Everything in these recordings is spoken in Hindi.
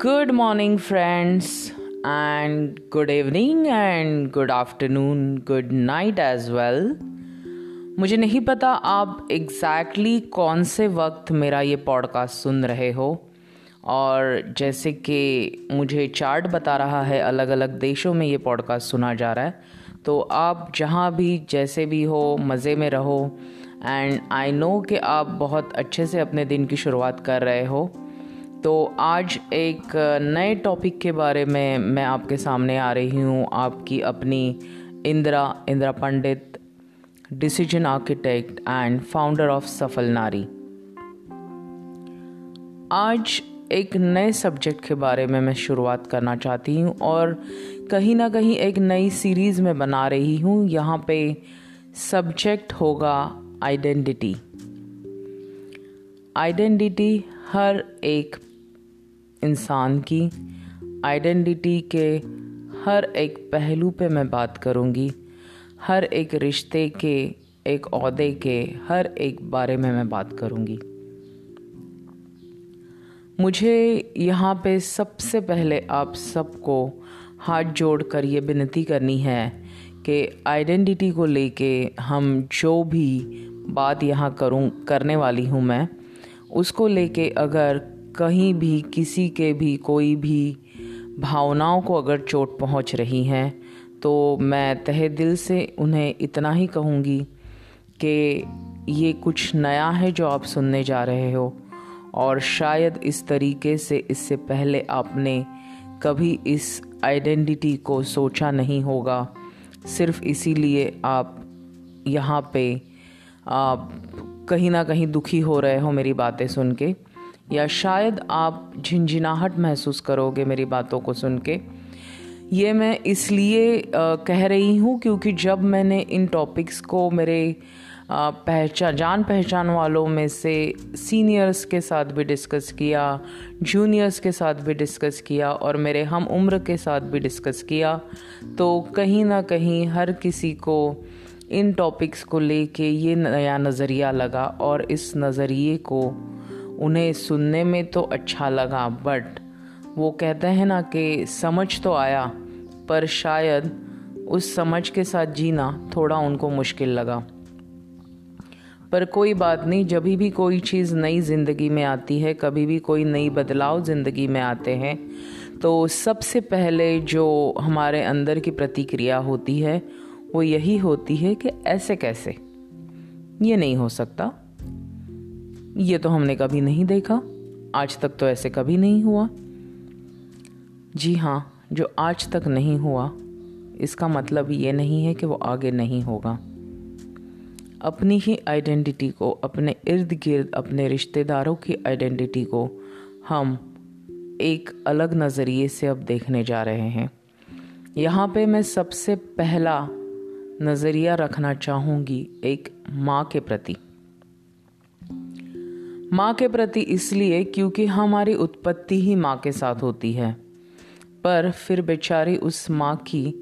Good morning, friends, and good evening, and good afternoon, good night as well. मुझे नहीं पता आप एग्जैक्टली exactly कौन से वक्त मेरा ये पॉडकास्ट सुन रहे हो और जैसे कि मुझे चार्ट बता रहा है अलग अलग देशों में ये पॉडकास्ट सुना जा रहा है तो आप जहाँ भी जैसे भी हो मज़े में रहो एंड आई नो कि आप बहुत अच्छे से अपने दिन की शुरुआत कर रहे हो तो आज एक नए टॉपिक के बारे में मैं आपके सामने आ रही हूँ। आपकी अपनी Indira Indira Pandit decision architect and founder of Safal Nari. आज एक नए सब्जेक्ट के बारे में मैं शुरुआत करना चाहती हूँ और कहीं ना कहीं एक नई सीरीज़ में बना रही हूँ। यहाँ पे सब्जेक्ट होगा आइडेंटिटी आइडेंटिटी हर एक इंसान की आइडेंटिटी के हर एक पहलू पे मैं बात करूँगी, हर एक रिश्ते के, एक अहदे के, हर एक बारे में मैं बात करूँगी। मुझे यहाँ पे सबसे पहले आप सबको हाथ जोड़ कर ये विनती करनी है कि आइडेंटिटी को लेके हम जो भी बात यहाँ करूँ, करने वाली हूँ मैं, उसको लेके अगर कहीं भी किसी के भी कोई भी भावनाओं को अगर चोट पहुँच रही है तो मैं तहे दिल से उन्हें इतना ही कहूँगी कि ये कुछ नया है जो आप सुनने जा रहे हो, और शायद इस तरीके से इससे पहले आपने कभी इस आइडेंटिटी को सोचा नहीं होगा। सिर्फ़ इसीलिए आप यहाँ पे आप कहीं ना कहीं दुखी हो रहे हो मेरी बातें सुन के। या शायद आप झिंझिनाहट महसूस करोगे मेरी बातों को सुन के। ये मैं इसलिए कह रही हूँ क्योंकि जब मैंने इन टॉपिक्स को मेरे पहचान जान पहचान वालों में से सीनियर्स के साथ भी डिस्कस किया जूनियर्स के साथ भी डिस्कस किया और मेरे हम उम्र के साथ भी डिस्कस किया तो कहीं ना कहीं हर किसी को इन टॉपिक्स को लेके ये नया नज़रिया लगा और इस नज़रिए को उन्हें सुनने में तो अच्छा लगा बट वो कहते हैं ना कि समझ तो आया, पर शायद उस समझ के साथ जीना थोड़ा उनको मुश्किल लगा। पर कोई बात नहीं जब भी कोई चीज़ नई ज़िंदगी में आती है, कभी भी कोई नई बदलाव ज़िंदगी में आते हैं तो सबसे पहले जो हमारे अंदर की प्रतिक्रिया होती है, वो यही होती है कि ऐसे कैसे? ये नहीं हो सकता। ये तो हमने कभी नहीं देखा। आज तक तो ऐसे कभी नहीं हुआ। जी हाँ जो आज तक नहीं हुआ, इसका मतलब ये नहीं है कि वो आगे नहीं होगा। अपनी ही आइडेंटिटी को, अपने इर्द गिर्द, अपने रिश्तेदारों की आइडेंटिटी को हम एक अलग नज़रिए से अब देखने जा रहे हैं। यहाँ पे मैं सबसे पहला नज़रिया रखना चाहूँगी एक माँ के प्रति। माँ के प्रति इसलिए क्योंकि हमारी उत्पत्ति ही माँ के साथ होती है। पर फिर बेचारी उस माँ की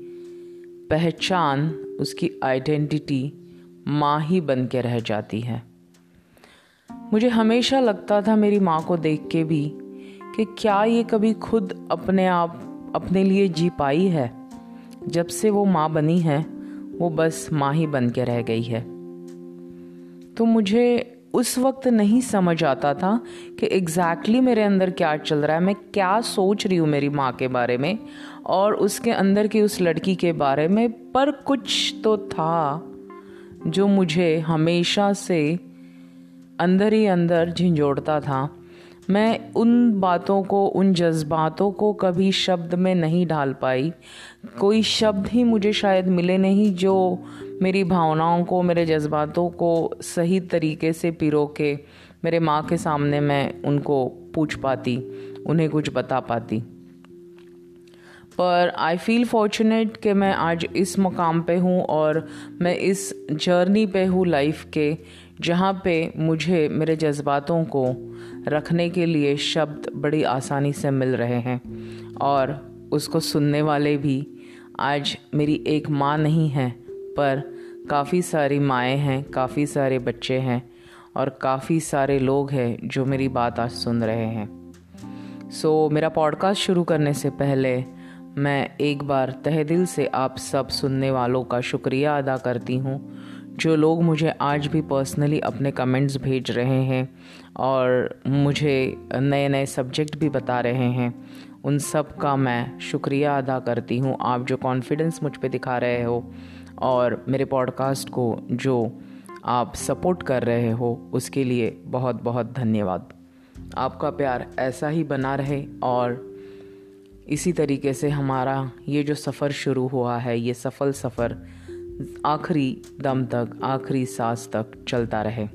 पहचान, उसकी आइडेंटिटी माँ ही बन के रह जाती है। मुझे हमेशा लगता था मेरी माँ को देख के भी कि क्या ये कभी खुद अपने आप, अपने लिए जी पाई है। जब से वो माँ बनी है, वो बस माँ ही बन के रह गई है। तो मुझे उस वक्त नहीं समझ आता था कि एग्जैक्टली exactly मेरे अंदर क्या चल रहा है, मैं क्या सोच रही हूँ मेरी माँ के बारे में और उसके अंदर की उस लड़की के बारे में, पर कुछ तो था जो मुझे हमेशा से अंदर ही अंदर झिंझोड़ता था। मैं उन बातों को, उन जज्बातों को कभी शब्द में नहीं ढाल पाई। कोई शब्द ही मुझे शायद मिले नहीं जो मेरी भावनाओं को, मेरे जज्बातों को सही तरीके से पिरो के मेरे माँ के सामने मैं उनको पूछ पाती, उन्हें कुछ बता पाती। पर आई फील फॉर्चुनेट कि मैं आज इस मकाम पे हूँ और मैं इस जर्नी पे हूँ लाइफ के, जहाँ पे मुझे मेरे जज्बातों को रखने के लिए शब्द बड़ी आसानी से मिल रहे हैं। और उसको सुनने वाले भी आज मेरी एक माँ नहीं है पर काफ़ी सारी माएँ हैं काफ़ी सारे बच्चे हैं और काफ़ी सारे लोग हैं जो मेरी बात आज सुन रहे हैं। सो so, मेरा पॉडकास्ट शुरू करने से पहले मैं एक बार तहे दिल से आप सब सुनने वालों का शुक्रिया अदा करती हूँ। जो लोग मुझे आज भी पर्सनली अपने कमेंट्स भेज रहे हैं और मुझे नए नए सब्जेक्ट भी बता रहे हैं, उन सब का मैं शुक्रिया अदा करती हूँ। आप जो कॉन्फिडेंस मुझ पर दिखा रहे हो और मेरे पॉडकास्ट को जो आप सपोर्ट कर रहे हो, उसके लिए बहुत बहुत धन्यवाद। आपका प्यार ऐसा ही बना रहे और इसी तरीके से हमारा ये जो सफ़र शुरू हुआ है, ये सफल सफ़र आखिरी दम तक, आखिरी सांस तक चलता रहे।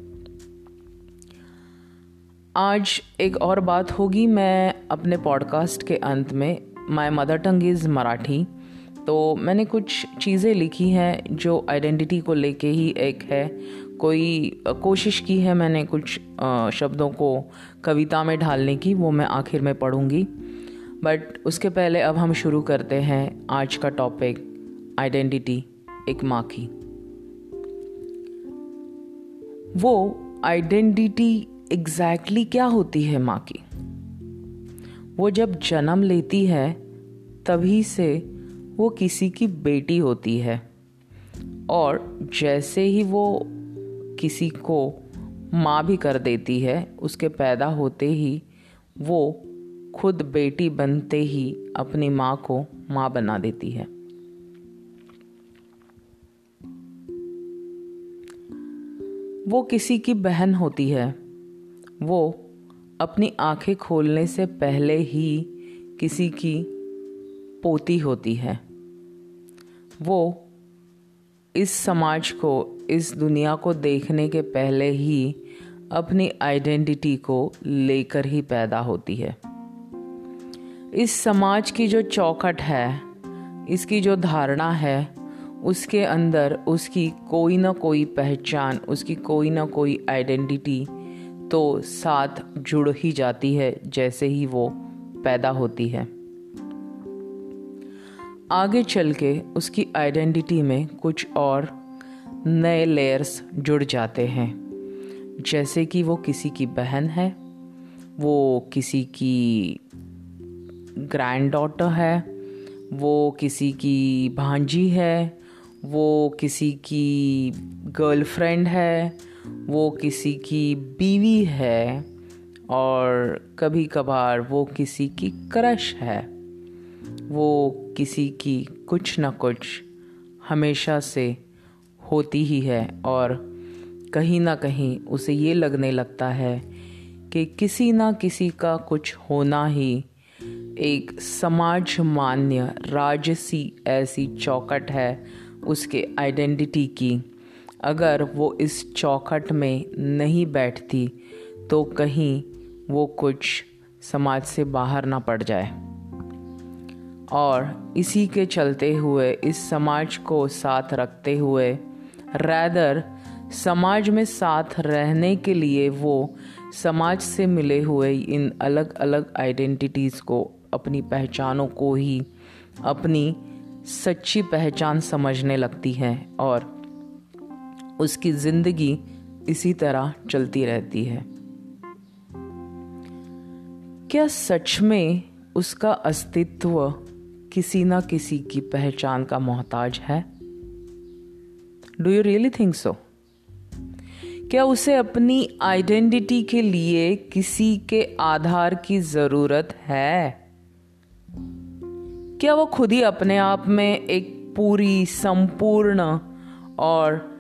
आज एक और बात होगी, मैं अपने पॉडकास्ट के अंत में my mother tongue is Marathi. तो मैंने कुछ चीज़ें लिखी हैं जो आइडेंटिटी को लेके ही एक है। कोई कोशिश की है मैंने कुछ शब्दों को कविता में ढालने की, वो मैं आखिर में पढ़ूँगी। बट उसके पहले अब हम शुरू करते हैं आज का टॉपिक आइडेंटिटी एक माँ की। वो आइडेंटिटी एग्जैक्टली क्या होती है माँ की? वो जब जन्म लेती है, तभी से वो किसी की बेटी होती है। और जैसे ही वो किसी को माँ भी कर देती है, उसके पैदा होते ही वो खुद बेटी बनते ही अपनी माँ को माँ बना देती है। वो किसी की बहन होती है। वो अपनी आँखें खोलने से पहले ही किसी की पोती होती है। वो इस समाज को, इस दुनिया को देखने के पहले ही अपनी आइडेंटिटी को लेकर ही पैदा होती है। इस समाज की जो चौखट है, इसकी जो धारणा है उसके अंदर उसकी कोई ना कोई पहचान, उसकी कोई ना कोई आइडेंटिटी तो साथ जुड़ ही जाती है, जैसे ही वो पैदा होती है। आगे चल के उसकी आइडेंटिटी में कुछ और नए लेयर्स जुड़ जाते हैं। जैसे कि वो किसी की बहन है, वो किसी की ग्रैंड डॉटर है, वो किसी की भांजी है वो किसी की गर्लफ्रेंड है, वो किसी की बीवी है और कभी कभार वो किसी की क्रश है। वो किसी की कुछ ना कुछ हमेशा से होती ही है और कहीं ना कहीं उसे ये लगने लगता है कि किसी ना किसी का कुछ होना ही एक समाज मान्य राजसी ऐसी चौकट है उसके आइडेंटिटी की। अगर वो इस चौखट में नहीं बैठती तो कहीं वो कुछ समाज से बाहर ना पड़ जाए। और इसी के चलते हुए, इस समाज को साथ रखते हुए रैदर समाज में साथ रहने के लिए वो समाज से मिले हुए इन अलग अलग आइडेंटिटीज़ को, अपनी पहचानों को ही, अपनी सच्ची पहचान समझने लगती है और उसकी ज़िंदगी इसी तरह चलती रहती है। क्या सच में उसका अस्तित्व किसी ना किसी की पहचान का मोहताज है? Do you really think so क्या उसे अपनी आइडेंटिटी के लिए किसी के आधार की ज़रूरत है? क्या वो खुद ही अपने आप में एक पूरी संपूर्ण और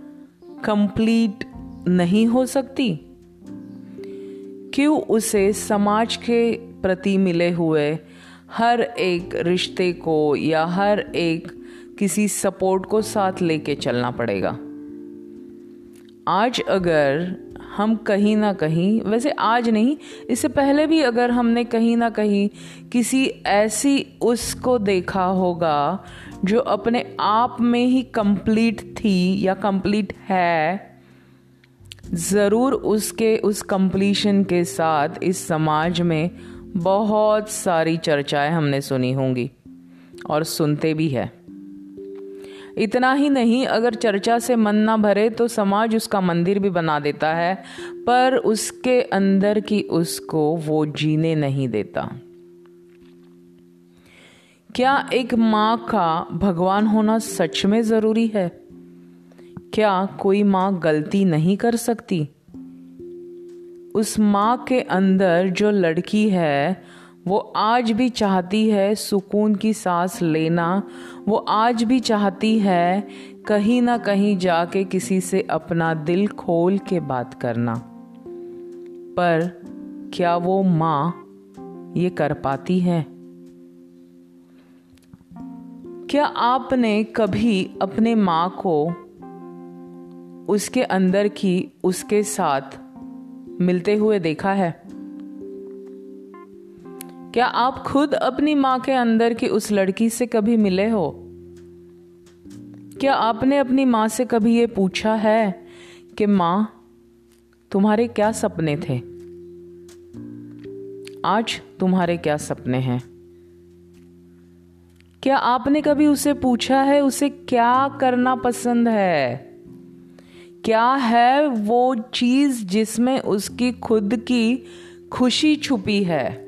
कंप्लीट नहीं हो सकती? क्यों उसे समाज के प्रति मिले हुए हर एक रिश्ते को या हर एक किसी सपोर्ट को साथ लेके चलना पड़ेगा? आज अगर हम कहीं ना कहीं, वैसे आज नहीं, इससे पहले भी अगर हमने कहीं ना कहीं किसी ऐसी उसको देखा होगा जो अपने आप में ही कंप्लीट थी या कंप्लीट है, ज़रूर उसके, उस कंप्लीशन के साथ इस समाज में बहुत सारी चर्चाएँ हमने सुनी होंगी और सुनते भी है। इतना ही नहीं, अगर चर्चा से मन ना भरे तो समाज उसका मंदिर भी बना देता है, पर उसके अंदर की उसको वो जीने नहीं देता। क्या एक माँ का भगवान होना सच में ज़रूरी है? क्या कोई माँ गलती नहीं कर सकती? उस माँ के अंदर जो लड़की है वो आज भी चाहती है सुकून की सांस लेना। वो आज भी चाहती है कहीं ना कहीं जाके किसी से अपना दिल खोल के बात करना। पर क्या वो माँ ये कर पाती है? क्या आपने कभी अपने माँ को उसके अंदर की उसके साथ मिलते हुए देखा है? क्या आप खुद अपनी माँ के अंदर की उस लड़की से कभी मिले हो? क्या आपने अपनी माँ से कभी ये पूछा है कि माँ, तुम्हारे क्या सपने थे? आज तुम्हारे क्या सपने हैं? क्या आपने कभी उसे पूछा है, उसे क्या करना पसंद है? क्या है वो चीज़ जिसमें उसकी खुद की खुशी छुपी है?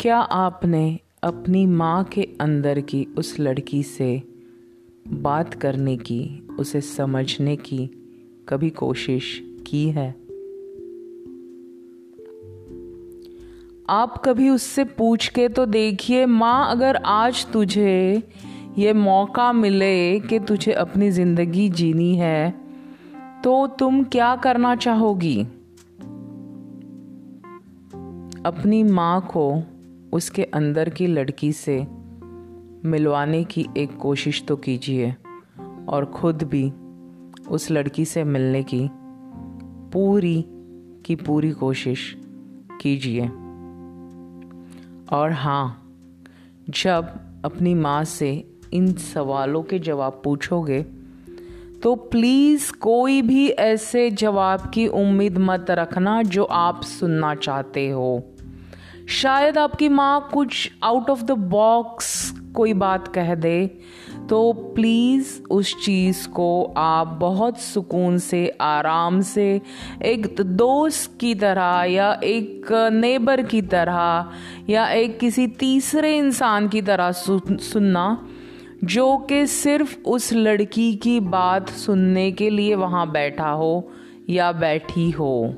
क्या आपने अपनी माँ के अंदर की उस लड़की से बात करने की, उसे समझने की कभी कोशिश की है? आप कभी उससे पूछ के तो देखिए, माँ, अगर आज तुझे ये मौका मिले कि तुझे अपनी ज़िंदगी जीनी है तो तुम क्या करना चाहोगी? अपनी माँ को उसके अंदर की लड़की से मिलवाने की एक कोशिश तो कीजिए और ख़ुद भी उस लड़की से मिलने की पूरी की पूरी कोशिश कीजिए। और हाँ जब अपनी माँ से इन सवालों के जवाब पूछोगे तो प्लीज़ कोई भी ऐसे जवाब की उम्मीद मत रखना जो आप सुनना चाहते हो। शायद आपकी माँ कुछ आउट ऑफ़ द बॉक्स कोई बात कह दे तो प्लीज़ उस चीज़ को आप बहुत सुकून से, आराम से, एक दोस्त की तरह या एक नेबर की तरह या एक किसी तीसरे इंसान की तरह सुनना, जो कि सिर्फ़ उस लड़की की बात सुनने के लिए वहाँ बैठा हो या बैठी हो।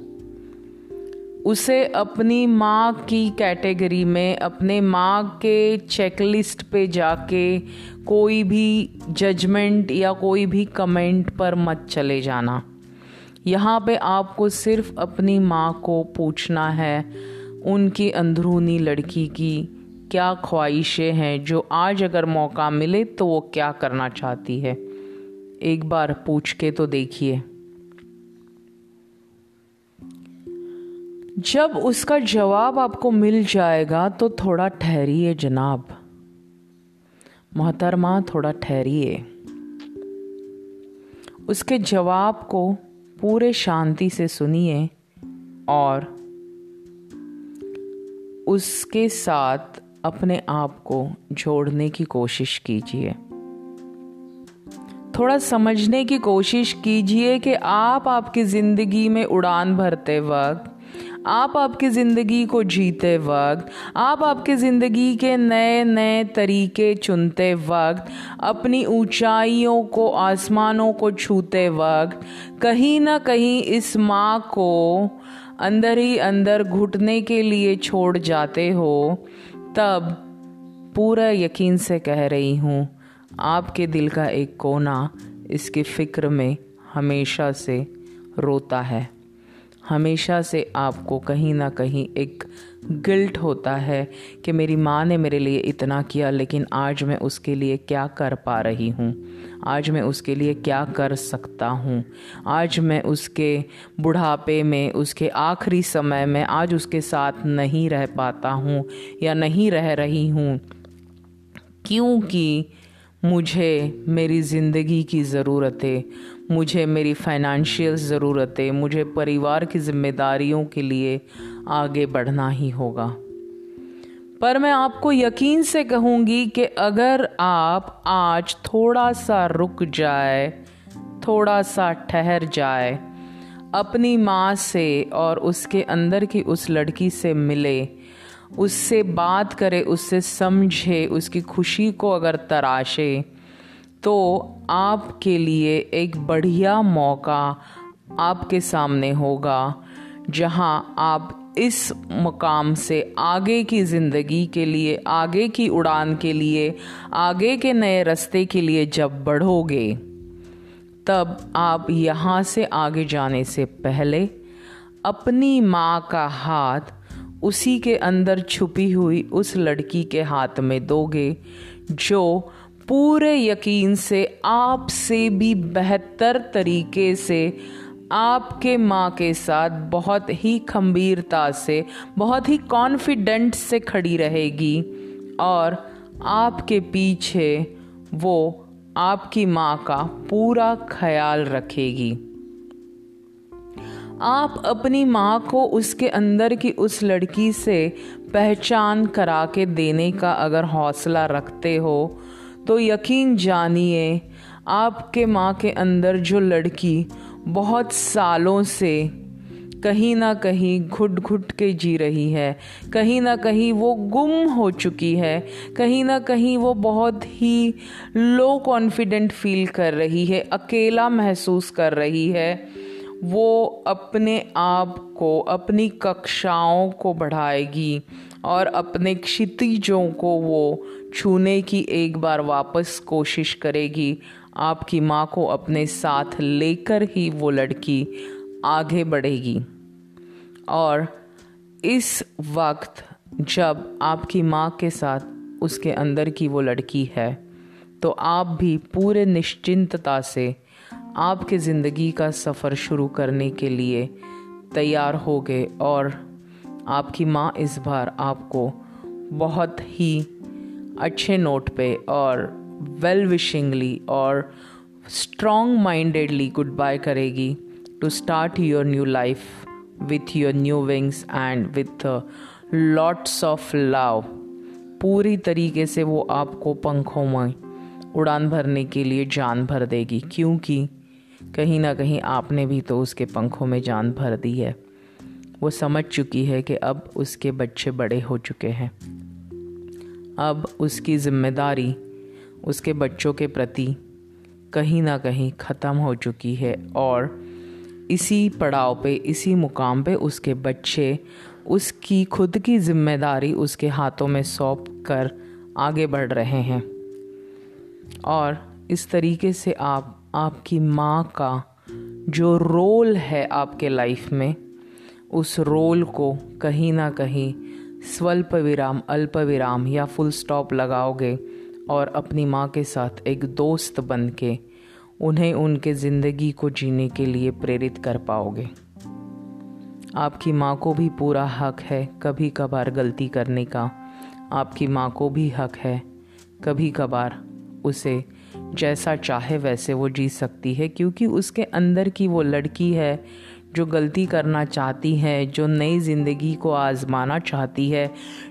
उसे अपनी माँ की कैटेगरी में, अपने माँ के चेकलिस्ट पे जाके कोई भी जजमेंट या कोई भी कमेंट पर मत चले जाना। यहाँ पे आपको सिर्फ़ अपनी माँ को पूछना है, उनकी अंदरूनी लड़की की क्या ख्वाहिशें हैं, जो आज अगर मौका मिले तो वो क्या करना चाहती है। एक बार पूछ के तो देखिए। जब उसका जवाब आपको मिल जाएगा तो थोड़ा ठहरिए जनाब। मोहतरमा, थोड़ा ठहरिए। उसके जवाब को पूरे शांति से सुनिए और उसके साथ अपने आप को जोड़ने की कोशिश कीजिए। थोड़ा समझने की कोशिश कीजिए कि आप आपकी ज़िंदगी में उड़ान भरते वक्त आप आपकी ज़िंदगी को जीते वक्त, आप आपकी ज़िंदगी के नए नए तरीके चुनते वक्त, अपनी ऊंचाइयों को, आसमानों को छूते वक्त, कहीं ना कहीं इस माँ को अंदर ही अंदर घुटने के लिए छोड़ जाते हो, तब पूरा यकीन से कह रही हूँ, आपके दिल का एक कोना इसकी फ़िक्र में हमेशा से रोता है। हमेशा से आपको कहीं ना कहीं एक गिल्ट होता है कि मेरी माँ ने मेरे लिए इतना किया, लेकिन आज मैं उसके लिए क्या कर पा रही हूँ? आज मैं उसके लिए क्या कर सकता हूँ? आज मैं उसके बुढ़ापे में, उसके आखिरी समय में, आज उसके साथ नहीं रह पाता हूँ या नहीं रह रही हूँ, क्योंकि मुझे मेरी ज़िंदगी की ज़रूरतें मुझे मेरी फाइनेंशियल ज़रूरतें, मुझे परिवार की जिम्मेदारियों के लिए आगे बढ़ना ही होगा। पर मैं आपको यकीन से कहूँगी कि अगर आप आज थोड़ा सा रुक जाए, थोड़ा सा ठहर जाए, अपनी माँ से और उसके अंदर की उस लड़की से मिले, उससे बात करे, उससे समझे, उसकी खुशी को अगर तराशे तो आपके लिए एक बढ़िया मौका आपके सामने होगा, जहाँ आप इस मुकाम से आगे की ज़िंदगी के लिए, आगे की उड़ान के लिए, आगे के नए रास्ते के लिए जब बढ़ोगे, तब आप यहाँ से आगे जाने से पहले अपनी माँ का हाथ उसी के अंदर छुपी हुई उस लड़की के हाथ में दोगे, जो पूरे यकीन से आपसे भी बेहतर तरीके से, आपके माँ के साथ बहुत ही खंबीरता से, बहुत ही कॉन्फिडेंट से खड़ी रहेगी और आपके पीछे वो आपकी माँ का पूरा ख्याल रखेगी। आप अपनी माँ को उसके अंदर की उस लड़की से पहचान करा के देने का अगर हौसला रखते हो तो यकीन जानिए, आपके माँ के अंदर जो लड़की बहुत सालों से कहीं ना कहीं घुट घुट के जी रही है, कहीं ना कहीं वो गुम हो चुकी है, कहीं ना कहीं वो बहुत ही लो कॉन्फिडेंट फील कर रही है, अकेला महसूस कर रही है, वो अपने आप को, अपनी कक्षाओं को बढ़ाएगी और अपने क्षितिजों को वो छूने की एक बार वापस कोशिश करेगी। आपकी माँ को अपने साथ लेकर ही वो लड़की आगे बढ़ेगी। और इस वक्त जब आपकी माँ के साथ उसके अंदर की वो लड़की है तो आप भी पूरे निश्चिंतता से आपके ज़िंदगी का सफ़र शुरू करने के लिए तैयार हो गए और आपकी माँ इस बार आपको बहुत ही अच्छे नोट पे और वेल विशिंगली और स्ट्रॉन्ग माइंडेडली गुड बाय करेगी to start your new life with your new wings and with lots of love पूरी तरीके से वो आपको पंखों में उड़ान भरने के लिए जान भर देगी, क्योंकि कहीं ना कहीं आपने भी तो उसके पंखों में जान भर दी है। वो समझ चुकी है कि अब उसके बच्चे बड़े हो चुके हैं। अब उसकी ज़िम्मेदारी उसके बच्चों के प्रति कहीं ना कहीं ख़त्म हो चुकी है और इसी पड़ाव पे, इसी मुकाम पे उसके बच्चे उसकी खुद की ज़िम्मेदारी उसके हाथों में सौंप कर आगे बढ़ रहे हैं। और इस तरीके से आप, आपकी माँ का जो रोल है आपके लाइफ में, उस रोल को कहीं ना कहीं स्वल्प विराम अल्प विराम या फुल स्टॉप लगाओगे और अपनी माँ के साथ एक दोस्त बन के उन्हें उनके ज़िंदगी को जीने के लिए प्रेरित कर पाओगे। आपकी माँ को भी पूरा हक है कभी कभार गलती करने का। आपकी माँ को भी हक है कभी कभार उसे जैसा चाहे वैसे वो जी सकती है क्योंकि उसके अंदर की वो लड़की है जो गलती करना चाहती है, जो नई ज़िंदगी को आज़माना चाहती है,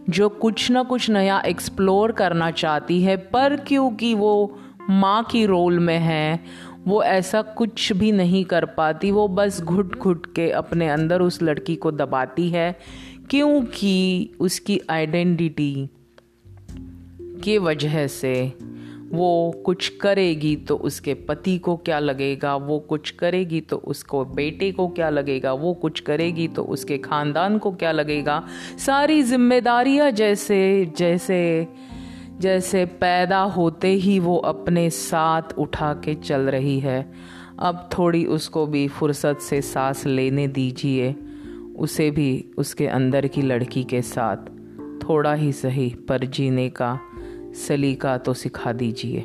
जो कुछ ना कुछ नया एक्सप्लोर करना चाहती है, पर क्योंकि वो माँ की रोल में है, वो ऐसा कुछ भी नहीं कर पाती, वो बस घुट घुट के अपने अंदर उस लड़की को दबाती है, क्योंकि उसकी आइडेंटिटी के वजह से वो कुछ करेगी तो उसके पति को क्या लगेगा? वो कुछ करेगी तो उसको बेटे को क्या लगेगा? वो कुछ करेगी तो उसके ख़ानदान को क्या लगेगा? सारी जिम्मेदारियाँ जैसे जैसे जैसे पैदा होते ही वो अपने साथ उठा के चल रही है। अब थोड़ी उसको भी फुर्सत से सांस लेने दीजिए। उसे भी उसके अंदर की लड़की के साथ। थोड़ा ही सही, पर जीने का। सलीका तो सिखा दीजिए।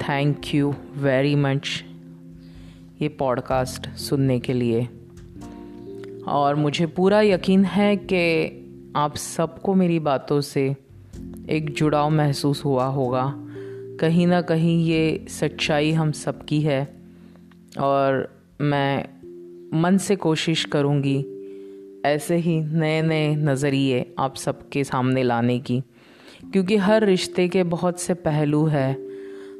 थैंक यू वेरी मच ये पॉडकास्ट सुनने के लिए। और मुझे पूरा यकीन है कि आप सबको मेरी बातों से एक जुड़ाव महसूस हुआ होगा। कहीं ना कहीं ये सच्चाई हम सबकी है। और मैं मन से कोशिश करूँगी ऐसे ही नए नए नज़रिए आप सबके सामने लाने की। क्योंकि हर रिश्ते के बहुत से पहलू हैं।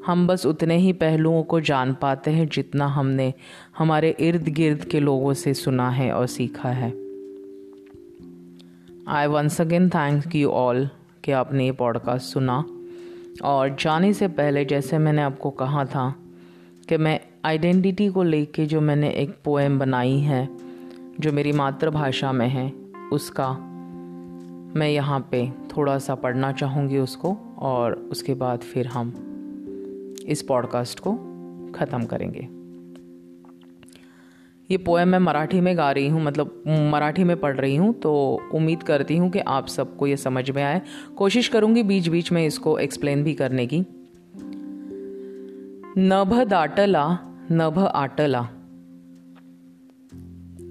हम बस उतने ही पहलुओं को जान पाते हैं जितना हमने हमारे इर्द गिर्द के लोगों से सुना है और सीखा है। I once again thank you all कि आपने ये पॉडकास्ट सुना। और जाने से पहले जैसे मैंने आपको कहा था कि मैं आइडेंटिटी को लेके जो मैंने एक पोएम बनाई है, जो मेरी मातृभाषा में है, उसका मैं यहाँ पे थोड़ा सा पढ़ना चाहूँगी उसको और उसके बाद फिर हम इस पॉडकास्ट को ख़त्म करेंगे। ये पोएम मैं मराठी में गा रही हूँ मतलब मराठी में पढ़ रही हूँ तो उम्मीद करती हूँ कि आप सबको ये समझ में आए। कोशिश करूँगी बीच बीच में इसको एक्सप्लेन भी करने की। नभ दाटला, नभ आटला।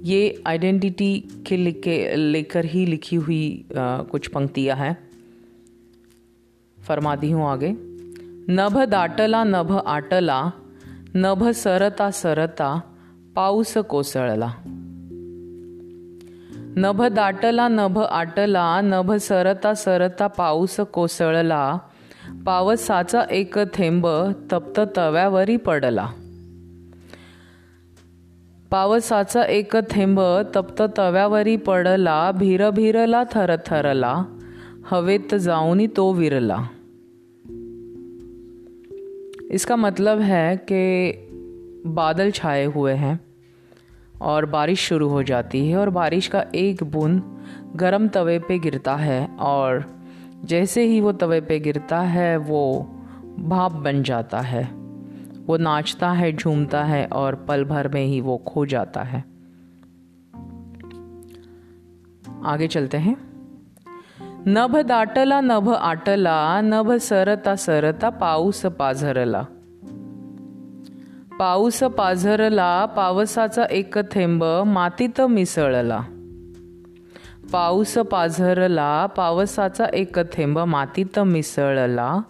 ये आइडेंटिटी के लेकर ही लिखी हुई आ, कुछ पंक्तियाँ हैं। फरमाती हूँ आगे। नभ दाटला नभ आटला नभ सरता सरता पाऊस कोसळला। नभ दाटला नभ आटला नभ सरता सरता पाऊस कोसळला पावसाचा एक थेंब तप्त तव्यावरी पडला। पावसाचा एक थेंब तप्त तव्यावरी पडला भीर भीरला थरथरला. हवेत जाऊनी तो विरला. इसका मतलब है कि बादल छाए हुए हैं और बारिश शुरू हो जाती है और बारिश का एक बूंद गर्म तवे पे गिरता है और जैसे ही वो तवे पे गिरता है, वो भाप बन जाता है। वो नाचता है, झूमता है और पल भर में ही वो खो जाता है। आगे चलते हैं। नभ दाटला, नभ आटला, नभ सरता सरता, पाऊस पाझरला। पाऊस पाझरला, पावसाचा एक थेंब, मातीत मिसळला। पाऊस पाझरला, पावसाचा एक थेंब, मातीत मिसळला।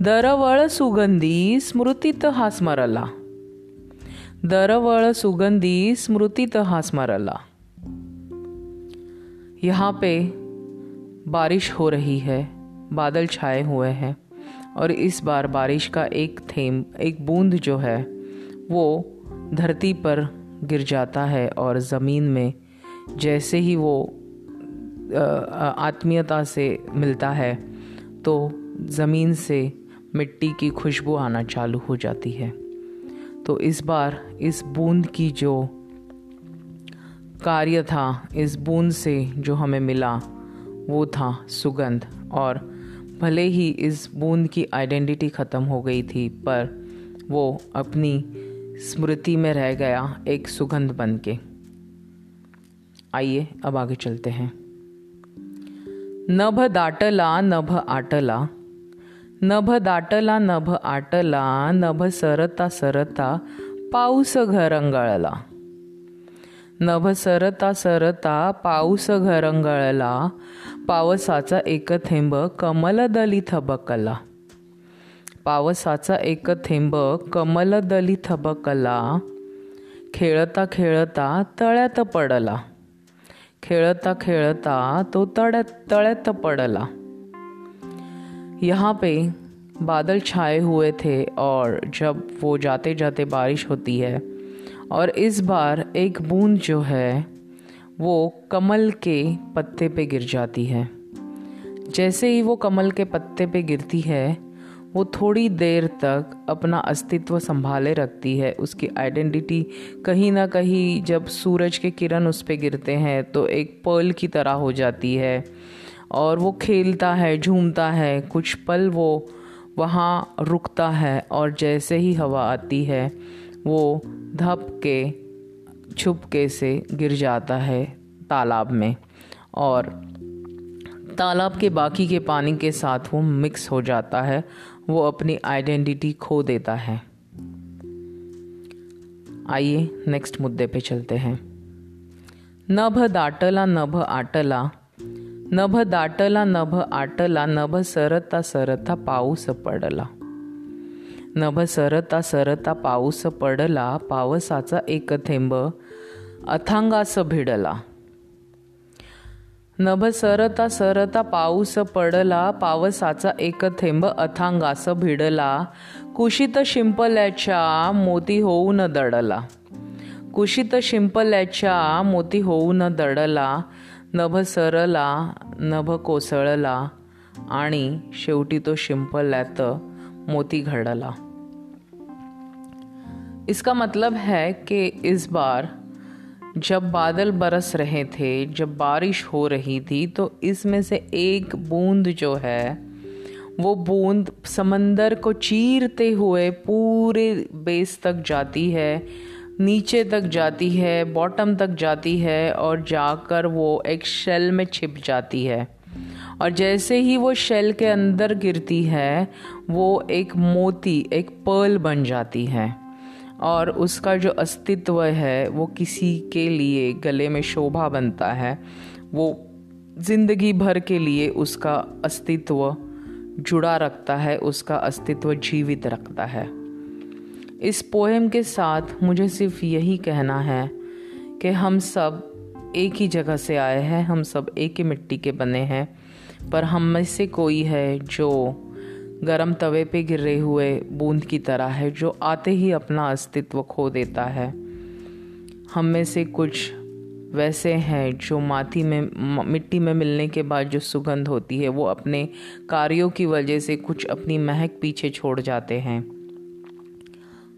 दरवळ सुगंधी स्मृतीत हा स्मरला दरवळ सुगंधी स्मृतीत हा स्मरला यहाँ पे बारिश हो रही है, बादल छाए हुए हैं, और इस बार बारिश का एक थेम, एक बूंद जो है, वो धरती पर गिर जाता है और ज़मीन में जैसे ही वो आत्मीयता से मिलता है तो ज़मीन से मिट्टी की खुशबू आना चालू हो जाती है। तो इस बार इस बूंद की जो कार्य था, इस बूंद से जो हमें मिला, वो था सुगंध। और भले ही इस बूंद की आइडेंटिटी ख़त्म हो गई थी, पर वो अपनी स्मृति में रह गया एक सुगंध बन के आइए, अब आगे चलते हैं। नभ दाटला, नभ आटला नभ दाटला नभ आटला नभ सरता सरता पाऊस घरंगळला नभ सरता सरता पाऊस घरंगळला पावसाचा एक थेंब कमलदली थबकला पावसाचा एक थेंब कमलदली थबकला खेळता खेळता तळ्यात पडला. खेळता खेळता तो तळ्यात तळ्यात पडला. यहाँ पे बादल छाए हुए थे और जब वो जाते जाते बारिश होती है और इस बार एक बूंद जो है, वो कमल के पत्ते पे गिर जाती है। जैसे ही वो कमल के पत्ते पे गिरती है, वो थोड़ी देर तक अपना अस्तित्व संभाले रखती है। उसकी आइडेंटिटी कहीं ना कहीं जब सूरज के किरण उस पर गिरते हैं तो एक पर्ल की तरह हो जाती है। और वो खेलता है, झूमता है, कुछ पल वो वहाँ रुकता है और जैसे ही हवा आती है, वो धप के छुपके से गिर जाता है तालाब में और तालाब के बाकी के पानी के साथ वो मिक्स हो जाता है, वो अपनी आइडेंटिटी खो देता है। आइए नेक्स्ट मुद्दे पे चलते हैं। नभ दाटला, नभ आटला। नभ दाटला नभ आटला नभ सरता सरता पाऊस पडला. नभ सरता सरता पाऊस पडला पावसाचा एक थेंब अथांगास भिडला. नभ सरता सरता पाऊस पडला पावसाचा एक थेंब अथांगास भिडला. कुशीत शिंपल्याच्या मोती होऊन दडला. कुशीत शिंपल्याच्या मोती होऊन दडला. नभ सरला, नभ कोसळला आणि शेवटी तो शिंपल्यात मोती घडला. इसका मतलब है कि इस बार जब बादल बरस रहे थे, जब बारिश हो रही थी तो इसमें से एक बूंद जो है, वो बूंद समंदर को चीरते हुए पूरे बेस तक जाती है नीचे तक जाती है बॉटम तक जाती है और जाकर वो एक शेल में छिप जाती है। और जैसे ही वो शेल के अंदर गिरती है, वो एक मोती, एक पर्ल बन जाती है। और उसका जो अस्तित्व है, वो किसी के लिए गले में शोभा बनता है। वो ज़िंदगी भर के लिए उसका अस्तित्व जुड़ा रखता है, उसका अस्तित्व जीवित रखता है। इस पोएम के साथ मुझे सिर्फ़ यही कहना है कि हम सब एक ही जगह से आए हैं, हम सब एक ही मिट्टी के बने हैं, पर हम में से कोई है जो गरम तवे पे गिरे हुए बूंद की तरह है, जो आते ही अपना अस्तित्व खो देता है। हम में से कुछ वैसे हैं जो माटी में, मिट्टी में मिलने के बाद जो सुगंध होती है, वो अपने कार्यों की वजह से कुछ अपनी महक पीछे छोड़ जाते हैं।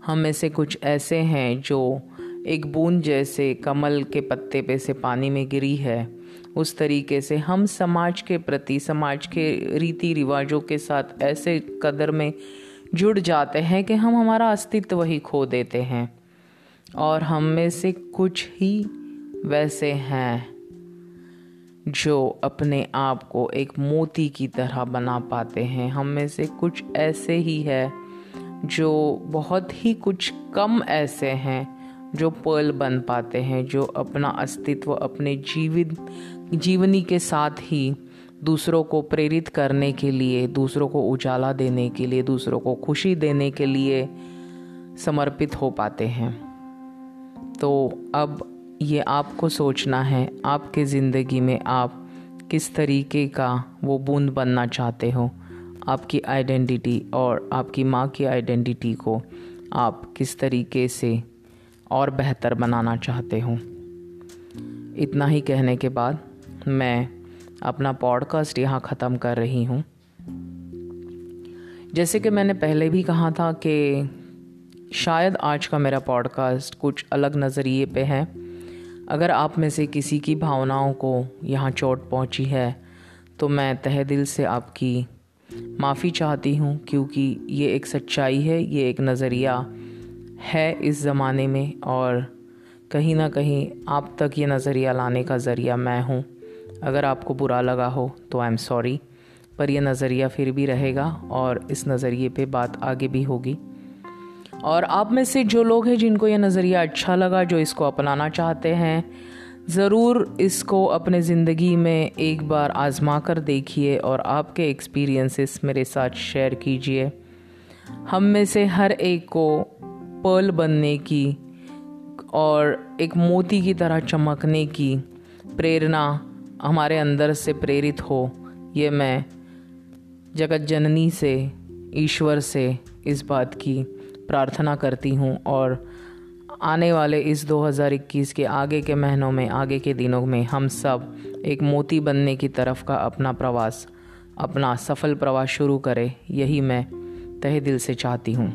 हम में से कुछ ऐसे हैं जो एक बूंद जैसे कमल के पत्ते पे से पानी में गिरी है। उस तरीके से हम समाज के प्रति, समाज के रीति रिवाजों के साथ ऐसे कदर में जुड़ जाते हैं कि हम हमारा अस्तित्व ही खो देते हैं। और हम में से कुछ ही वैसे हैं जो अपने आप को एक मोती की तरह बना पाते हैं। हम में से कुछ ऐसे ही है जो बहुत ही कुछ कम ऐसे हैं, जो पर्ल बन पाते हैं, जो अपना अस्तित्व, अपने जीवित, जीवनी के साथ ही दूसरों को प्रेरित करने के लिए, दूसरों को उजाला देने के लिए, दूसरों को खुशी देने के लिए समर्पित हो पाते हैं। तो अब ये आपको सोचना है, आपके ज़िंदगी में आप किस तरीके का वो बूंद बनना चाहते हो। आपकी आइडेंटिटी और आपकी माँ की आइडेंटिटी को आप किस तरीके से और बेहतर बनाना चाहते हो। इतना ही कहने के बाद मैं अपना पॉडकास्ट यहाँ ख़त्म कर रही हूँ। जैसे कि मैंने पहले भी कहा था कि शायद आज का मेरा पॉडकास्ट कुछ अलग नज़रिए पे है। अगर आप में से किसी की भावनाओं को यहाँ चोट पहुँची है तो मैं तहे दिल से आपकी माफ़ी चाहती हूँ क्योंकि ये एक सच्चाई है, ये एक नज़रिया है इस ज़माने में और कहीं ना कहीं आप तक ये नज़रिया लाने का ज़रिया मैं हूँ। अगर आपको बुरा लगा हो तो आई एम सॉरी पर यह नज़रिया फिर भी रहेगा और इस नज़रिए पे बात आगे भी होगी। और आप में से जो लोग हैं जिनको यह नज़रिया अच्छा लगा, जो इसको अपनाना चाहते हैं ज़रूर इसको अपने ज़िंदगी में एक बार आज़मा कर देखिए और आपके एक्सपीरियंसेस मेरे साथ शेयर कीजिए। हम में से हर एक को पर्ल बनने की और एक मोती की तरह चमकने की प्रेरणा हमारे अंदर से प्रेरित हो, ये मैं जगत जननी से, ईश्वर से इस बात की प्रार्थना करती हूँ और आने वाले इस 2021 के आगे के महीनों में, आगे के दिनों में हम सब एक मोती बनने की तरफ़ का अपना प्रवास, अपना सफल प्रवास शुरू करें, यही मैं तहे दिल से चाहती हूँ।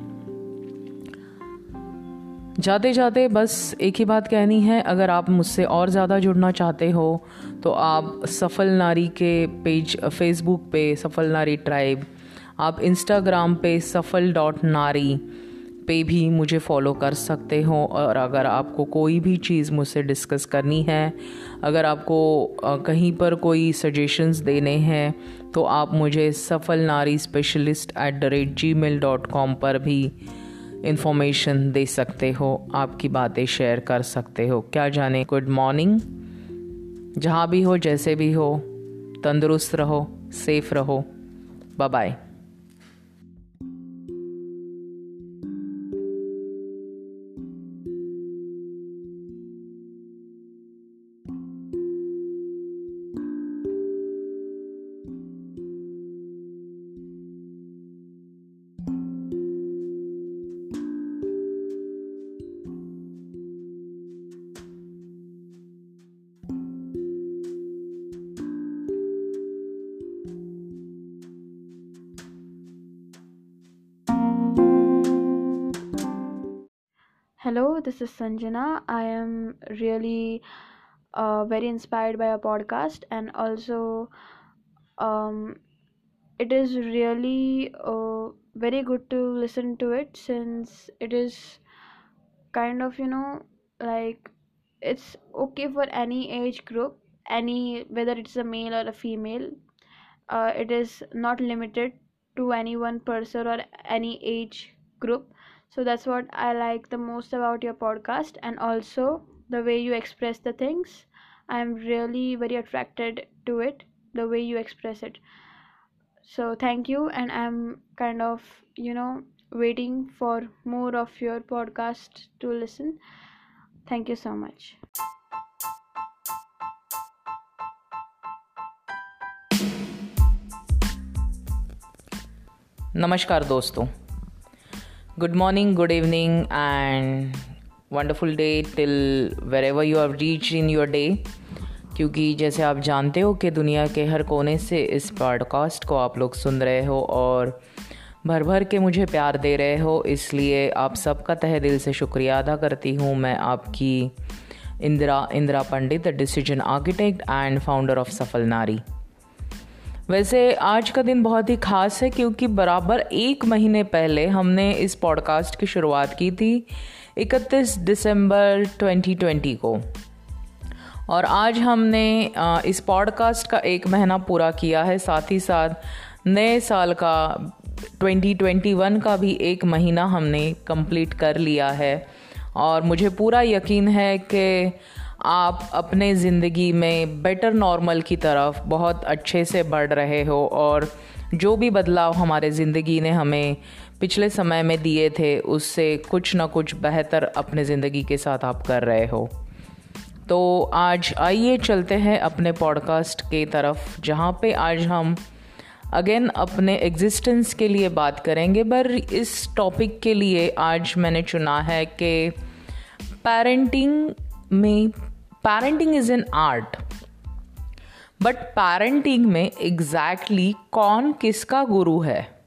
जाते जाते बस एक ही बात कहनी है, अगर आप मुझसे और ज़्यादा जुड़ना चाहते हो तो आप सफल नारी के पेज फेसबुक पे सफल नारी ट्राइब आप इंस्टाग्राम पे सफल डॉट नारी पे भी मुझे फॉलो कर सकते हो और अगर आपको कोई भी चीज़ मुझसे डिस्कस करनी है, अगर आपको कहीं पर कोई सजेशंस देने हैं तो आप मुझे Safal Nari specialist at the rate Gmail dot com पर भी इन्फॉर्मेशन दे सकते हो, आपकी बातें शेयर कर सकते हो। क्या जाने गुड मॉर्निंग जहाँ भी हो, जैसे भी हो, तंदुरुस्त रहो सेफ़ रहो। Bye bye this is Sanjana. I am really uh, very inspired by a podcast, and also um, it is really uh, very good to listen to it since it is kind of you know like it's okay for any age group, any whether it's a male or a female. Uh, it is not limited to any one person or any age group so that's what i like the most about your podcast and also the way you express the things i'm really very attracted to it the way you express it so thank you and i'm kind of you know waiting for more of your podcast to listen thank you so much नमस्कार दोस्तों good morning, good evening, and wonderful day till wherever you have reached in your day. क्योंकि जैसे आप जानते हो कि दुनिया के हर कोने से इस पॉडकास्ट को आप लोग सुन रहे हो और भर भर के मुझे प्यार दे रहे हो, इसलिए आप सबका तह दिल से शुक्रिया अदा करती हूँ। मैं आपकी Indira Indira Pandit the decision architect and founder of Safal Nari वैसे आज का दिन बहुत ही ख़ास है क्योंकि बराबर एक महीने पहले हमने इस पॉडकास्ट की शुरुआत की थी 31 दिसंबर 2020 को। और आज हमने इस पॉडकास्ट का एक महीना पूरा किया है, साथ ही साथ नए साल का 2021 का भी एक महीना हमने कंप्लीट कर लिया है। और मुझे पूरा यकीन है कि आप अपने ज़िंदगी में बेटर नॉर्मल की तरफ़ बहुत अच्छे से बढ़ रहे हो और जो भी बदलाव हमारे ज़िंदगी ने हमें पिछले समय में दिए थे, उससे कुछ ना कुछ बेहतर अपने ज़िंदगी के साथ आप कर रहे हो। तो आज आइए चलते हैं अपने पॉडकास्ट के तरफ़, जहाँ पे आज हम अगेन अपने एग्जिस्टेंस के लिए बात करेंगे। पर इस टॉपिक के लिए आज मैंने चुना है कि पेरेंटिंग में parenting is an art but parenting में एग्जैक्टली exactly कौन किसका गुरु है?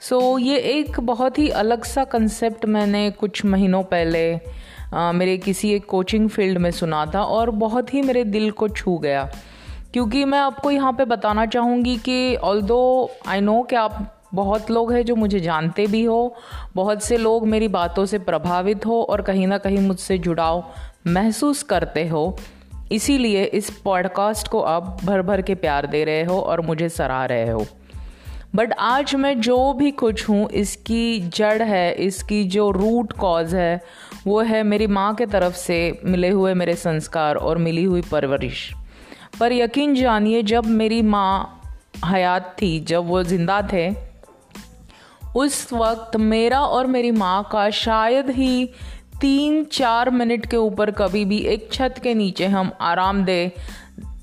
सो so, ये एक बहुत ही अलग सा कंसेप्ट मैंने कुछ महीनों पहले आ, मेरे किसी एक कोचिंग फ़ील्ड में सुना था और बहुत ही मेरे दिल को छू गया। क्योंकि मैं आपको यहाँ पे बताना चाहूँगी कि ऑल दो आई नो कि आप बहुत लोग हैं जो मुझे जानते भी हो बहुत से लोग मेरी बातों से प्रभावित हो और कहीं ना कहीं मुझसे जुड़ाव महसूस करते हो, इसीलिए इस पॉडकास्ट को आप भर भर के प्यार दे रहे हो और मुझे सराह रहे हो। बट आज मैं जो भी कुछ हूँ, इसकी जड़ है, इसकी जो रूट कॉज है, वो है मेरी माँ के तरफ़ से मिले हुए मेरे संस्कार और मिली हुई परवरिश। पर यकीन जानिए, जब मेरी माँ हयात थी, जब वो ज़िंदा थे, उस वक्त मेरा और मेरी माँ का शायद ही तीन चार मिनट के ऊपर कभी भी एक छत के नीचे हम आरामदेह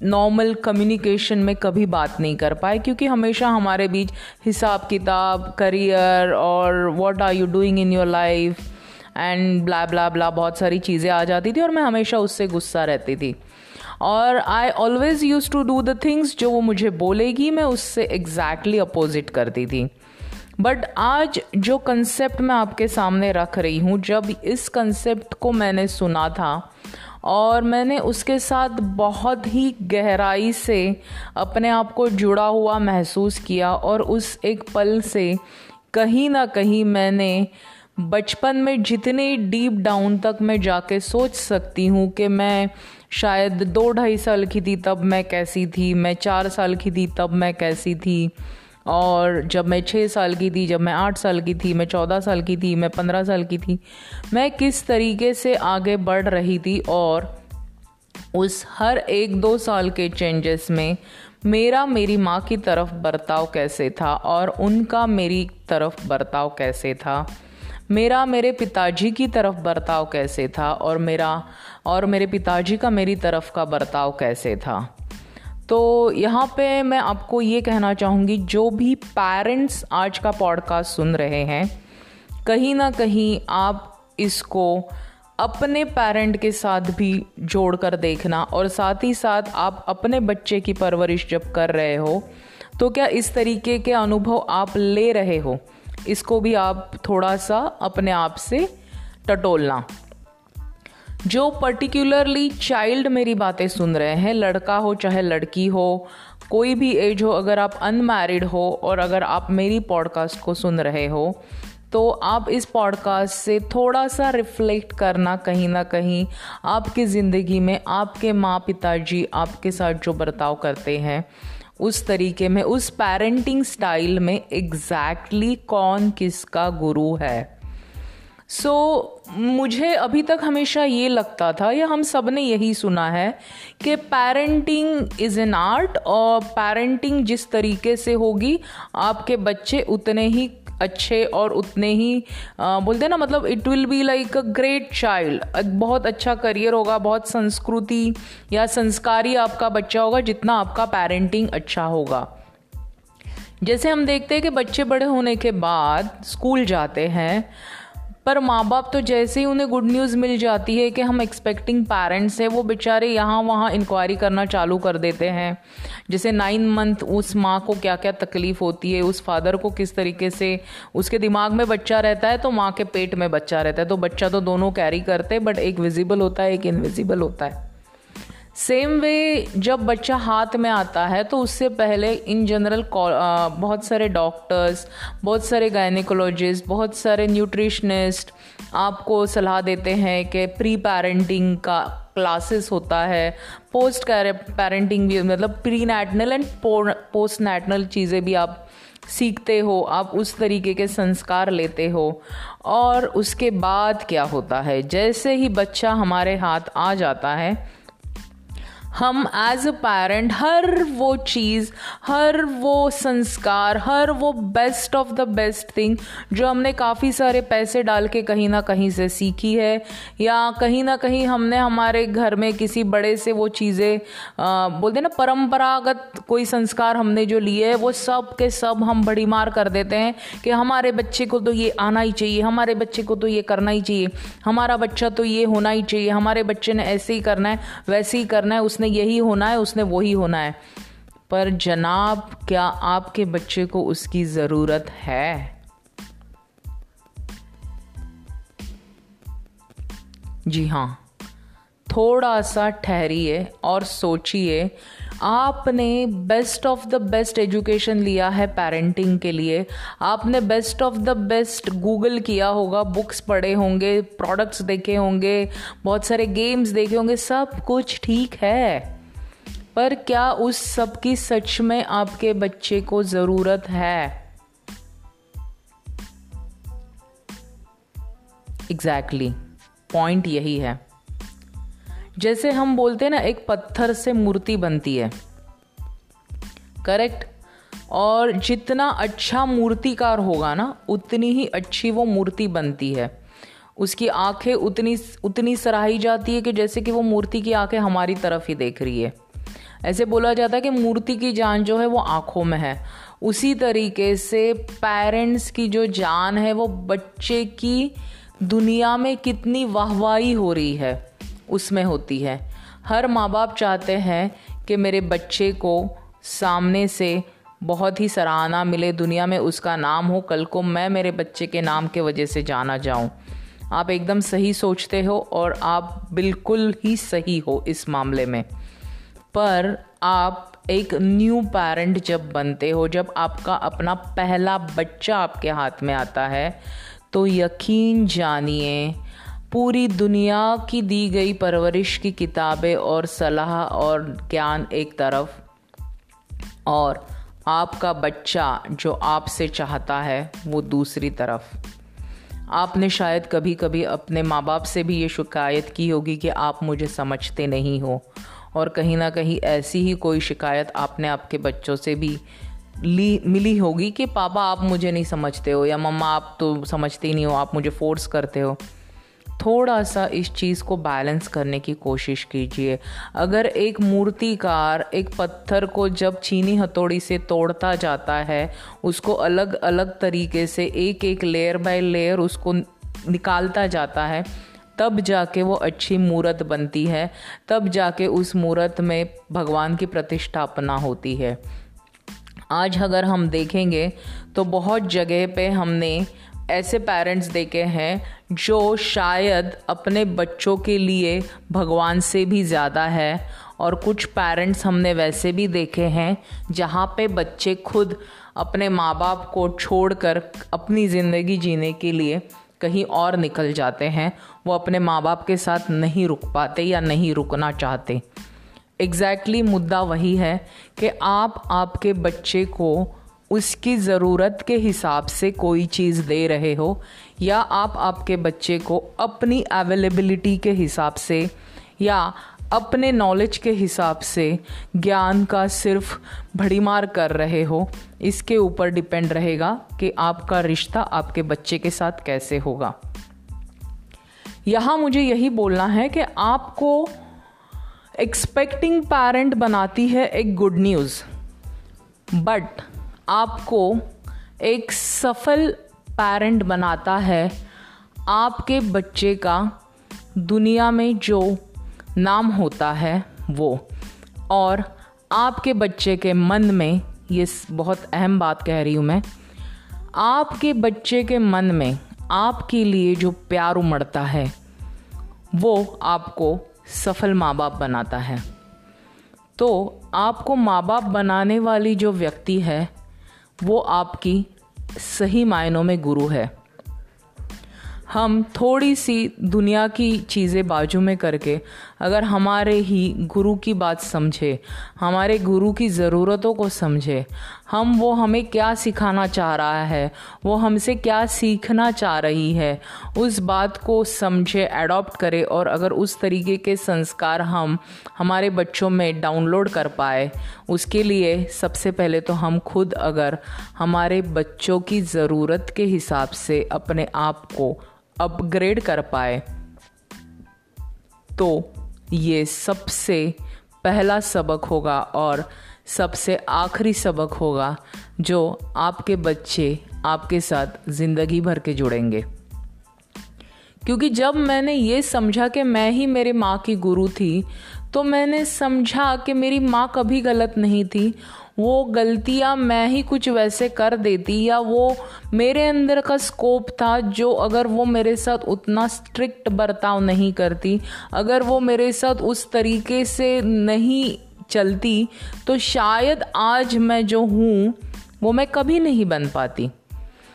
नॉर्मल कम्युनिकेशन में कभी बात नहीं कर पाए, क्योंकि हमेशा हमारे बीच हिसाब किताब करियर और what are you doing in your life and bla bla bla बहुत सारी चीज़ें आ जाती थी और मैं हमेशा उससे गुस्सा रहती थी। और I always use to do the things जो वो मुझे बोलेगी, मैं उससे एग्जैक्टली exactly अपोजिट करती थी। बट आज जो कंसेप्ट मैं आपके सामने रख रही हूँ, जब इस कंसेप्ट को मैंने सुना था, और मैंने उसके साथ बहुत ही गहराई से अपने आप को जुड़ा हुआ महसूस किया, और उस एक पल से कहीं ना कहीं मैंने बचपन में जितने डीप डाउन तक मैं जाके सोच सकती हूँ कि मैं शायद दो ढाई साल की थी तब मैं कैसी थी, मैं चार साल की थी तब मैं कैसी थी और जब मैं छः साल की थी, जब मैं आठ साल की थी, मैं चौदह साल की थी, मैं पंद्रह साल की थी, मैं किस तरीके से आगे बढ़ रही थी और उस हर एक दो साल के चेंजेस में मेरा, मेरी माँ की तरफ़ बर्ताव कैसे था और उनका, मेरी तरफ़ बर्ताव कैसे था? मेरा, मेरे पिताजी की तरफ़ बर्ताव कैसे था और मेरा, और मेरे पिताजी का, मेरी तरफ़ का बर्ताव कैसे था? तो यहाँ पे मैं आपको ये कहना चाहूँगी, जो भी पेरेंट्स आज का पॉडकास्ट सुन रहे हैं, कहीं ना कहीं आप इसको अपने पेरेंट के साथ भी जोड़ कर देखना और साथ ही साथ आप अपने बच्चे की परवरिश जब कर रहे हो तो क्या इस तरीके के अनुभव आप ले रहे हो? इसको भी आप थोड़ा सा अपने आप से टटोलना। जो पर्टिकुलरली चाइल्ड मेरी बातें सुन रहे हैं लड़का हो चाहे लड़की हो कोई भी एज हो अगर आप अनमैरिड हो और अगर आप मेरी पॉडकास्ट को सुन रहे हो तो आप इस पॉडकास्ट से थोड़ा सा रिफ्लेक्ट करना कहीं ना कहीं आपकी ज़िंदगी में आपके माँ पिताजी आपके साथ जो बर्ताव करते हैं उस तरीके में उस पेरेंटिंग स्टाइल में एग्जैक्टली exactly कौन किसका गुरु है। सो so, मुझे अभी तक हमेशा ये लगता था, या हम सबने यही सुना है, कि पेरेंटिंग इज़ एन आर्ट और पेरेंटिंग जिस तरीके से होगी, आपके बच्चे उतने ही अच्छे और उतने ही बोलते हैं ना मतलब it will be like a great child बहुत अच्छा करियर होगा, बहुत संस्कृति या संस्कारी आपका बच्चा होगा, जितना आपका पेरेंटिंग अच्छा होगा। जैसे हम देखते हैं कि बच्चे बड़े होने के बाद स्कूल जाते हैं पर माँ बाप तो जैसे ही उन्हें गुड न्यूज़ मिल जाती है कि हम एक्सपेक्टिंग पेरेंट्स हैं, वो बेचारे यहाँ वहाँ इंक्वायरी करना चालू कर देते हैं। जैसे नाइन मंथ उस माँ को क्या क्या तकलीफ़ होती है, उस फादर को किस तरीके से उसके दिमाग में बच्चा रहता है तो माँ के पेट में बच्चा रहता है। तो बच्चा तो दोनों कैरी करते हैं बट एक विजिबल होता है, एक इनविजिबल होता है। सेम वे जब बच्चा हाथ में आता है तो उससे पहले इन जनरल बहुत सारे डॉक्टर्स बहुत सारे गायनिकोलॉजिस्ट बहुत सारे न्यूट्रिशनिस्ट आपको सलाह देते हैं कि प्री पेरेंटिंग का क्लासेस होता है पोस्ट पेरेंटिंग भी मतलब pre natal and post natal चीज़ें भी आप सीखते हो, आप उस तरीके के संस्कार लेते हो। और उसके बाद क्या होता है? जैसे ही बच्चा हमारे हाथ आ जाता है हम एज अ पेरेंट हर वो चीज़, हर वो संस्कार, हर वो best of the best thing जो हमने काफ़ी सारे पैसे डाल के कहीं ना कहीं से सीखी है, या कहीं ना कहीं हमने हमारे घर में किसी बड़े से वो चीज़ें बोलते ना, परंपरागत कोई संस्कार हमने जो लिए है, वो सब के सब हम बड़ी मार कर देते हैं कि हमारे बच्चे को तो ये आना ही चाहिए, हमारे बच्चे को तो ये करना ही चाहिए, हमारा बच्चा तो ये होना ही चाहिए, हमारे बच्चे ने ऐसे ही करना है, वैसे ही करना है, उसने उसने यही होना है, उसने वही होना है। पर जनाब, क्या आपके बच्चे को उसकी ज़रूरत है? जी हाँ। थोड़ा सा ठहरिए और सोचिए आपने best of the best education लिया है पेरेंटिंग के लिए। आपने best of the best Google किया होगा बुक्स पढ़े होंगे प्रोडक्ट्स देखे होंगे, बहुत सारे गेम्स देखे होंगे, सब कुछ ठीक है। पर क्या उस सब की सच में आपके बच्चे को ज़रूरत है? Exactly exactly. पॉइंट यही है। जैसे हम बोलते हैं ना, एक पत्थर से मूर्ति बनती है। करेक्ट और जितना अच्छा मूर्तिकार होगा ना, उतनी ही अच्छी वो मूर्ति बनती है। उसकी आँखें उतनी उतनी सराही जाती है कि जैसे कि वो मूर्ति की आँखें हमारी तरफ़ ही देख रही है। ऐसे बोला जाता है कि मूर्ति की जान जो है वो आँखों में है। उसी तरीके से पेरेंट्स की जो जान है, वो बच्चे की दुनिया में कितनी वाहवाही हो रही है। उसमें होती है। हर माँ बाप चाहते हैं कि मेरे बच्चे को सामने से बहुत ही सराहना मिले, दुनिया में उसका नाम हो, कल को मैं मेरे बच्चे के नाम के वजह से जाना जाऊँ। आप एकदम सही सोचते हो और आप बिल्कुल ही सही हो इस मामले में। पर आप एक न्यू पेरेंट जब बनते हो, जब आपका अपना पहला बच्चा आपके हाथ में आता है तो यकीन जानिए पूरी दुनिया की दी गई परवरिश की किताबें और सलाह और ज्ञान एक तरफ़। और आपका बच्चा जो आपसे चाहता है, वो दूसरी तरफ़। आपने शायद कभी कभी अपने माँ बाप से भी ये शिकायत की होगी कि आप मुझे समझते नहीं हो। और कहीं ना कहीं ऐसी ही कोई शिकायत आपने आपके बच्चों से भी ली, मिली होगी कि, पापा, आप मुझे नहीं समझते हो या मम्मा, आप तो समझते ही नहीं हो, आप मुझे फोर्स करते हो। थोड़ा सा इस चीज़ को बैलेंस करने की कोशिश कीजिए। अगर एक मूर्तिकार, एक पत्थर को जब चीनी हथौड़ी से तोड़ता जाता है, उसको अलग अलग तरीके से एक एक लेयर बाय लेयर उसको निकालता जाता है, तब जाके वो अच्छी मूर्त बनती है, तब जाके उस मूर्त में भगवान की प्रतिष्ठापना होती है। आज अगर हम देखेंगे तो बहुत जगह पे हमने ऐसे पेरेंट्स देखे हैं जो शायद अपने बच्चों के लिए भगवान से भी ज़्यादा है। और कुछ पेरेंट्स हमने वैसे भी देखे हैं जहाँ पे बच्चे खुद अपने माँ बाप को छोड़कर अपनी ज़िंदगी जीने के लिए कहीं और निकल जाते हैं। वो अपने माँ बाप के साथ नहीं रुक पाते या नहीं रुकना चाहते। एग्जैक्टली exactly मुद्दा वही है कि आप आपके बच्चे को उसकी ज़रूरत के हिसाब से कोई चीज़ दे रहे हो, या आप आपके बच्चे को अपनी अवेलेबिलिटी के हिसाब से, या अपने नॉलेज के हिसाब से ज्ञान का सिर्फ़ भड़ीमार कर रहे हो, इसके ऊपर डिपेंड रहेगा कि आपका रिश्ता आपके बच्चे के साथ कैसे होगा। यहाँ मुझे यही बोलना है कि आपको एक्सपेक्टिंग पेरेंट बनाती है एक गुड न्यूज़ बट आपको एक सफल पेरेंट बनाता है आपके बच्चे का दुनिया में जो नाम होता है वो। और आपके बच्चे के मन में, ये बहुत अहम बात कह रही हूँ मैं, आपके बच्चे के मन में आपके लिए जो प्यार उमड़ता है, वो आपको सफल माँ बाप बनाता है। तो आपको माँ बाप बनाने वाली जो व्यक्ति है वो आपकी सही मायनों में गुरु है। हम थोड़ी सी दुनिया की चीज़ें बाजू में करके अगर हमारे ही गुरु की बात समझे, हमारे गुरु की ज़रूरतों को समझे, हम वो हमें क्या सिखाना चाह रहा है, वो हमसे क्या सीखना चाह रही है, उस बात को समझे एडॉप्ट करें और अगर उस तरीके के संस्कार हम हमारे बच्चों में डाउनलोड कर पाए, उसके लिए सबसे पहले तो हम खुद अगर हमारे बच्चों की ज़रूरत के हिसाब से अपने आप को अपग्रेड कर पाए तो ये सबसे पहला सबक होगा और सबसे आखिरी सबक होगा जो आपके बच्चे आपके साथ ज़िंदगी भर के जुड़ेंगे। क्योंकि जब मैंने ये समझा कि मैं ही मेरे माँ की गुरु थी तो मैंने समझा कि मेरी माँ कभी गलत नहीं थी वो गलतियाँ मैं ही कुछ वैसे कर देती, या वो मेरे अंदर का स्कोप था जो अगर वो मेरे साथ उतना स्ट्रिक्ट बर्ताव नहीं करती, अगर वो मेरे साथ उस तरीके से नहीं चलती तो शायद आज मैं जो हूँ, वो मैं कभी नहीं बन पाती।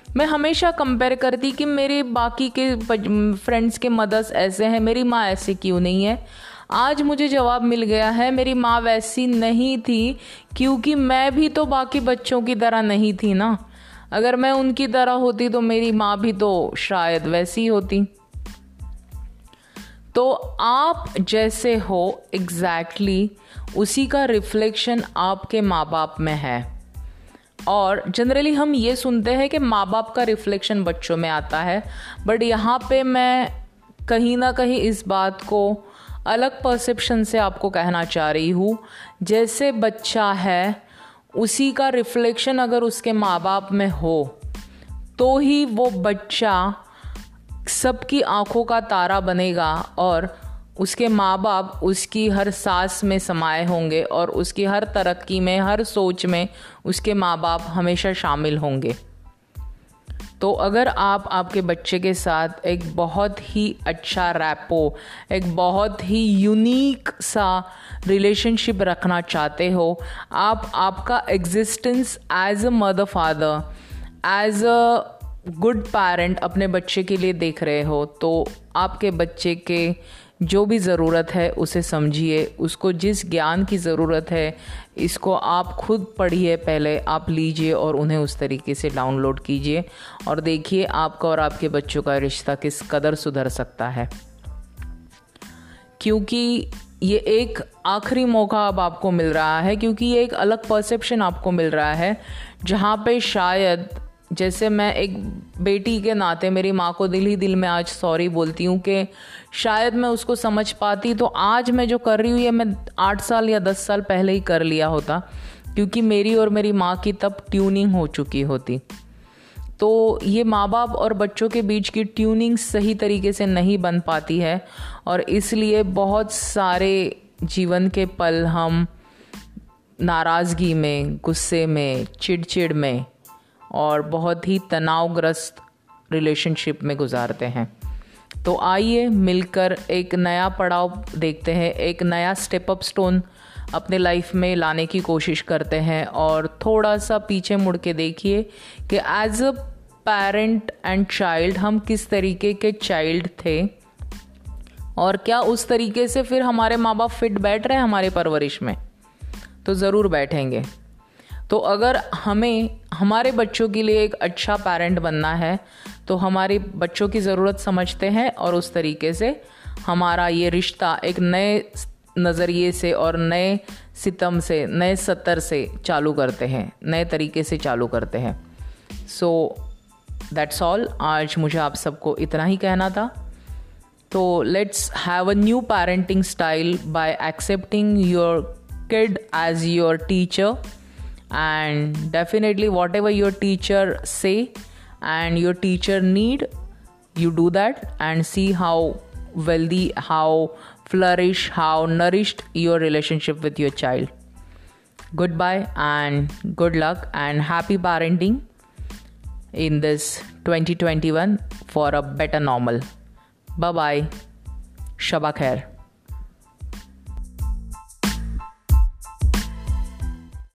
मैं हमेशा कंपेयर करती कि मेरे बाकी के फ्रेंड्स के मदर्स ऐसे हैं, मेरी माँ ऐसे क्यों नहीं है? आज मुझे जवाब मिल गया है, मेरी माँ वैसी नहीं थी, क्योंकि मैं भी तो बाकी बच्चों की तरह नहीं थी ना। अगर मैं उनकी तरह होती तो मेरी माँ भी तो शायद वैसी होती। तो आप जैसे हो एग्जैक्टली exactly उसी का रिफ्लेक्शन आपके माँ बाप में है। और जनरली हम ये सुनते हैं कि माँ बाप का रिफ्लेक्शन बच्चों में आता है बट यहाँ पे मैं कहीं ना कहीं इस बात को अलग परसेप्शन से आपको कहना चाह रही हूँ। जैसे बच्चा है, उसी का रिफ्लेक्शन अगर उसके माँ बाप में हो तो ही वो बच्चा सबकी आँखों का तारा बनेगा और उसके माँ बाप उसकी हर सांस में समाये होंगे और उसकी हर तरक्की में, हर सोच में उसके माँ बाप हमेशा शामिल होंगे। तो अगर आप आपके बच्चे के साथ एक बहुत ही अच्छा रैपो एक बहुत ही यूनिक सा रिलेशनशिप रखना चाहते हो, आप आपका existence as a mother father as a good parent अपने बच्चे के लिए देख रहे हो तो आपके बच्चे के जो भी ज़रूरत है उसे समझिए, उसको जिस ज्ञान की ज़रूरत है, इसको आप खुद पढ़िए पहले, आप लीजिए और उन्हें उस तरीके से डाउनलोड कीजिए और देखिए आपका और आपके बच्चों का रिश्ता किस कदर सुधर सकता है। क्योंकि ये एक आखिरी मौका अब आपको मिल रहा है, क्योंकि ये एक अलग परसेप्शन आपको मिल रहा है, जहाँ पे शायद जैसे मैं एक बेटी के नाते मेरी माँ को दिल ही दिल में आज सॉरी बोलती हूँ कि शायद मैं उसको समझ पाती तो आज मैं जो कर रही हूँ, ये मैं आठ साल या दस साल पहले ही कर लिया होता, क्योंकि मेरी और मेरी माँ की तब ट्यूनिंग हो चुकी होती। तो ये माँ बाप और बच्चों के बीच की ट्यूनिंग सही तरीके से नहीं बन पाती है, और इसलिए बहुत सारे जीवन के पल हम नाराज़गी में, गुस्से में, चिड़चिड़ में और बहुत ही तनावग्रस्त रिलेशनशिप में गुजारते हैं। तो आइए मिलकर एक नया पड़ाव देखते हैं, एक नया स्टेप अप स्टोन अपने लाइफ में लाने की कोशिश करते हैं और थोड़ा सा पीछे मुड़ के देखिए कि as a parent and child हम किस तरीके के चाइल्ड थे और क्या उस तरीके से फिर हमारे माँ बाप फिट बैठ रहे हैं हमारे परवरिश में? तो ज़रूर बैठेंगे। तो अगर हमें, हमारे बच्चों के लिए एक अच्छा पेरेंट बनना है तो हमारे बच्चों की ज़रूरत समझते हैं और उस तरीके से हमारा ये रिश्ता एक नए नज़रिए से और नए सितम से, नए सत्तर से चालू करते हैं, नए तरीके से चालू करते हैं। सो दैट्स ऑल आज मुझे आप सबको इतना ही कहना था। तो let's have a new parenting style by excepting your kid as your teacher and definitely whatever your teacher say and your teacher need you do that and see how wealthy how flourish how nourished your relationship with your child. Goodbye and good luck and happy parenting in this 2021 for a better normal. Bye bye shabak khair